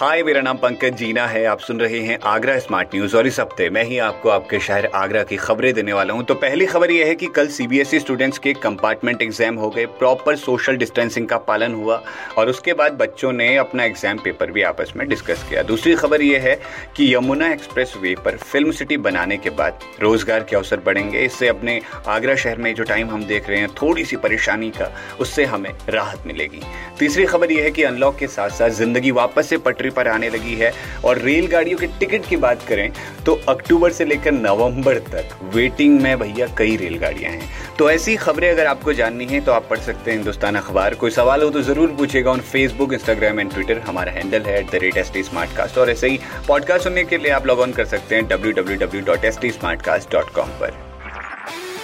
हाय, मेरा नाम पंकज जीना है। आप सुन रहे हैं आगरा स्मार्ट न्यूज़ और इस हफ़्ते मैं ही आपको आपके शहर आगरा की खबरें देने वाला हूँ। तो पहली खबर यह है कि कल सीबीएसई स्टूडेंट्स के कंपार्टमेंट एग्ज़ाम हो गए। प्रॉपर सोशल डिस्टेंसिंग का पालन हुआ और उसके बाद बच्चों ने अपना एग्ज़ाम पेपर भी आपस में डिस्कस किया। दूसरी खबर यह है कि यमुना एक्सप्रेस वे पर फ़िल्म सिटी बनाने के बाद रोज़गार के अवसर बढ़ेंगे। इससे अपने आगरा शहर में जो टाइम हम देख रहे हैं थोड़ी सी परेशानी का, उससे हमें राहत मिलेगी। तीसरी खबर यह है कि अनलॉक के साथ साथ ज़िंदगी वापस से पटरी पर आने लगी है। और रेलगाड़ियों के टिकट की बात करें तो अक्टूबर से लेकर नवंबर तक वेटिंग में भैया कई रेलगाड़ियाँ हैं। तो ऐसी खबरें अगर आपको जाननी है तो आप पढ़ सकते हैं हिंदुस्तान अखबार। कोई सवाल हो तो ज़रूर पूछेगा on Facebook Instagram and Twitter हमारा हैंडल है एट द और ऐसे ही पॉडकास्ट सुनने के लिए आप लॉग ऑन कर सकते हैं डब्ल्यू पर।